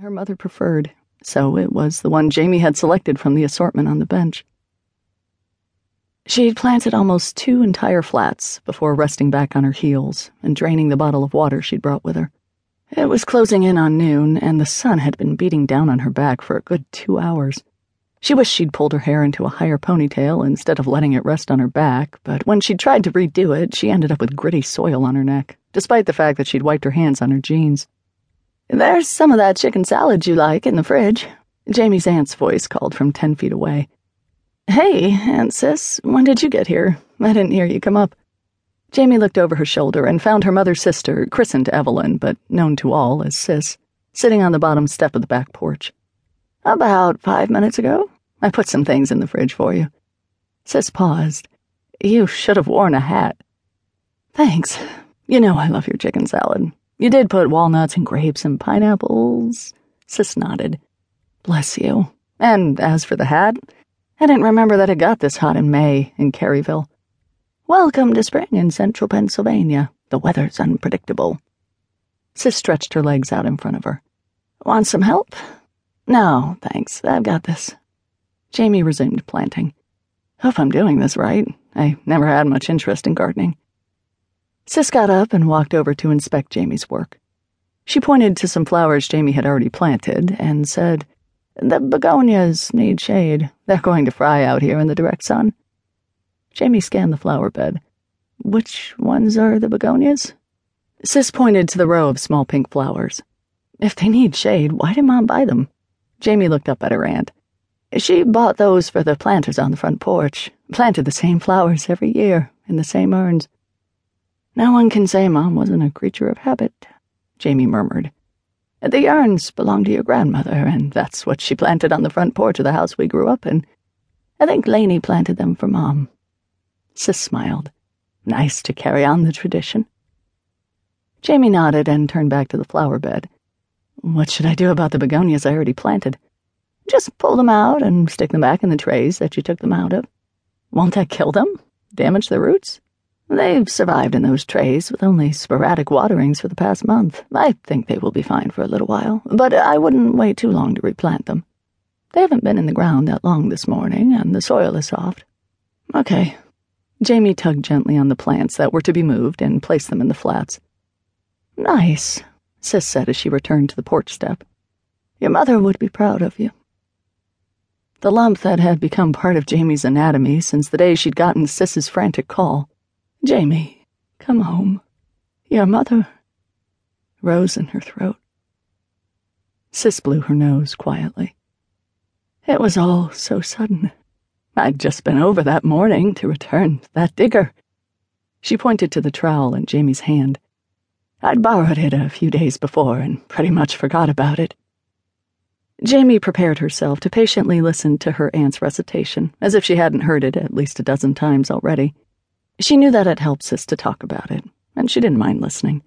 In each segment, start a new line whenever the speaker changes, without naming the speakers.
her mother preferred, so it was the one Jamie had selected from the assortment on the bench. She'd planted almost two entire flats before resting back on her heels and draining the bottle of water she'd brought with her. It was closing in on noon, and the sun had been beating down on her back for a good two hours. She wished she'd pulled her hair into a higher ponytail instead of letting it rest on her back, but when she tried to redo it, she ended up with gritty soil on her neck, despite the fact that she'd wiped her hands on her jeans. There's some of that chicken salad you like in the fridge. Jamie's aunt's voice called from ten feet away. Hey, Aunt Sis, when did you get here? I didn't hear you come up. Jamie looked over her shoulder and found her mother's sister, christened Evelyn, but known to all as Sis, sitting on the bottom step of the back porch. About five minutes ago. I put some things in the fridge for you. Sis paused. You should have worn a hat. Thanks. You know I love your chicken salad. You did put walnuts and grapes and pineapples. Sis nodded. Bless you. And as for the hat, I didn't remember that it got this hot in May in Caryville. Welcome to spring in central Pennsylvania. The weather's unpredictable. Sis stretched her legs out in front of her. Want some help? No, thanks. I've got this. Jamie resumed planting. Hope I'm doing this right. I never had much interest in gardening. Sis got up and walked over to inspect Jamie's work. She pointed to some flowers Jamie had already planted and said, The begonias need shade. They're going to fry out here in the direct sun. Jamie scanned the flower bed. Which ones are the begonias? Sis pointed to the row of small pink flowers. If they need shade, why did Mom buy them? Jamie looked up at her aunt. She bought those for the planters on the front porch, planted the same flowers every year in the same urns. No one can say Mom wasn't a creature of habit, Jamie murmured. The urns belong to your grandmother, and that's what she planted on the front porch of the house we grew up in. I think Laney planted them for Mom. Sis smiled. Nice to carry on the tradition. Jamie nodded and turned back to the flower bed. What should I do about the begonias I already planted? Just pull them out and stick them back in the trays that you took them out of. Won't that kill them? Damage the roots? They've survived in those trays with only sporadic waterings for the past month. I think they will be fine for a little while, but I wouldn't wait too long to replant them. They haven't been in the ground that long this morning, and the soil is soft. Okay. Jamie tugged gently on the plants that were to be moved and placed them in the flats. Nice, Sis said as she returned to the porch step. Your mother would be proud of you. The lump that had become part of Jamie's anatomy since the day she'd gotten Sis's frantic call Jamie, come home. Your mother. Rose in her throat. Sis blew her nose quietly. It was all so sudden. I'd just been over that morning to return that digger. She pointed to the trowel in Jamie's hand. I'd borrowed it a few days before and pretty much forgot about it. Jamie prepared herself to patiently listen to her aunt's recitation, as if she hadn't heard it at least a dozen times already. She knew that it helps us to talk about it, and she didn't mind listening.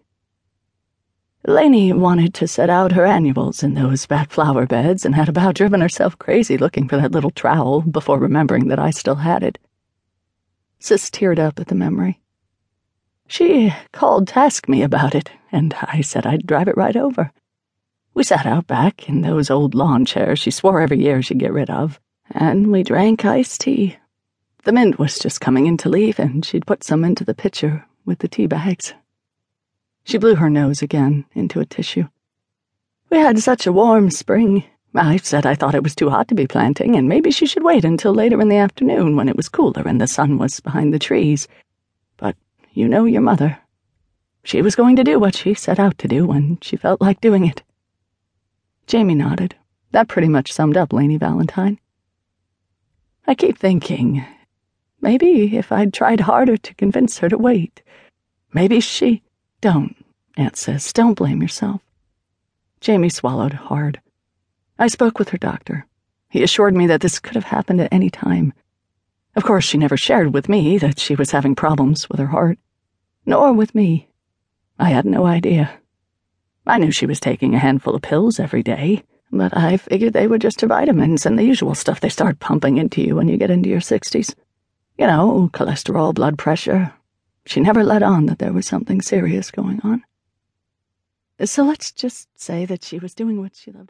Laney wanted to set out her annuals in those back flower beds and had about driven herself crazy looking for that little trowel before remembering that I still had it. Sis teared up at the memory. She called to ask me about it, and I said I'd drive it right over. We sat out back in those old lawn chairs she swore every year she'd get rid of, and we drank iced tea. The mint was just coming in to leave, and she'd put some into the pitcher with the tea bags. She blew her nose again into a tissue. We had such a warm spring. I said I thought it was too hot to be planting, and maybe she should wait until later in the afternoon when it was cooler and the sun was behind the trees. But you know your mother. She was going to do what she set out to do when she felt like doing it. Jamie nodded. That pretty much summed up Laney Valentine. I keep thinking Maybe if I'd tried harder to convince her to wait. Maybe she. Don't, Aunt Sis. Don't blame yourself. Jamie swallowed hard. I spoke with her doctor. He assured me that this could have happened at any time. Of course, she never shared with me that she was having problems with her heart. Nor with me. I had no idea. I knew she was taking a handful of pills every day, but I figured they were just her vitamins and the usual stuff they start pumping into you when you get into your sixties. You know, cholesterol, blood pressure. She never let on that there was something serious going on. So let's just say that she was doing what she loved.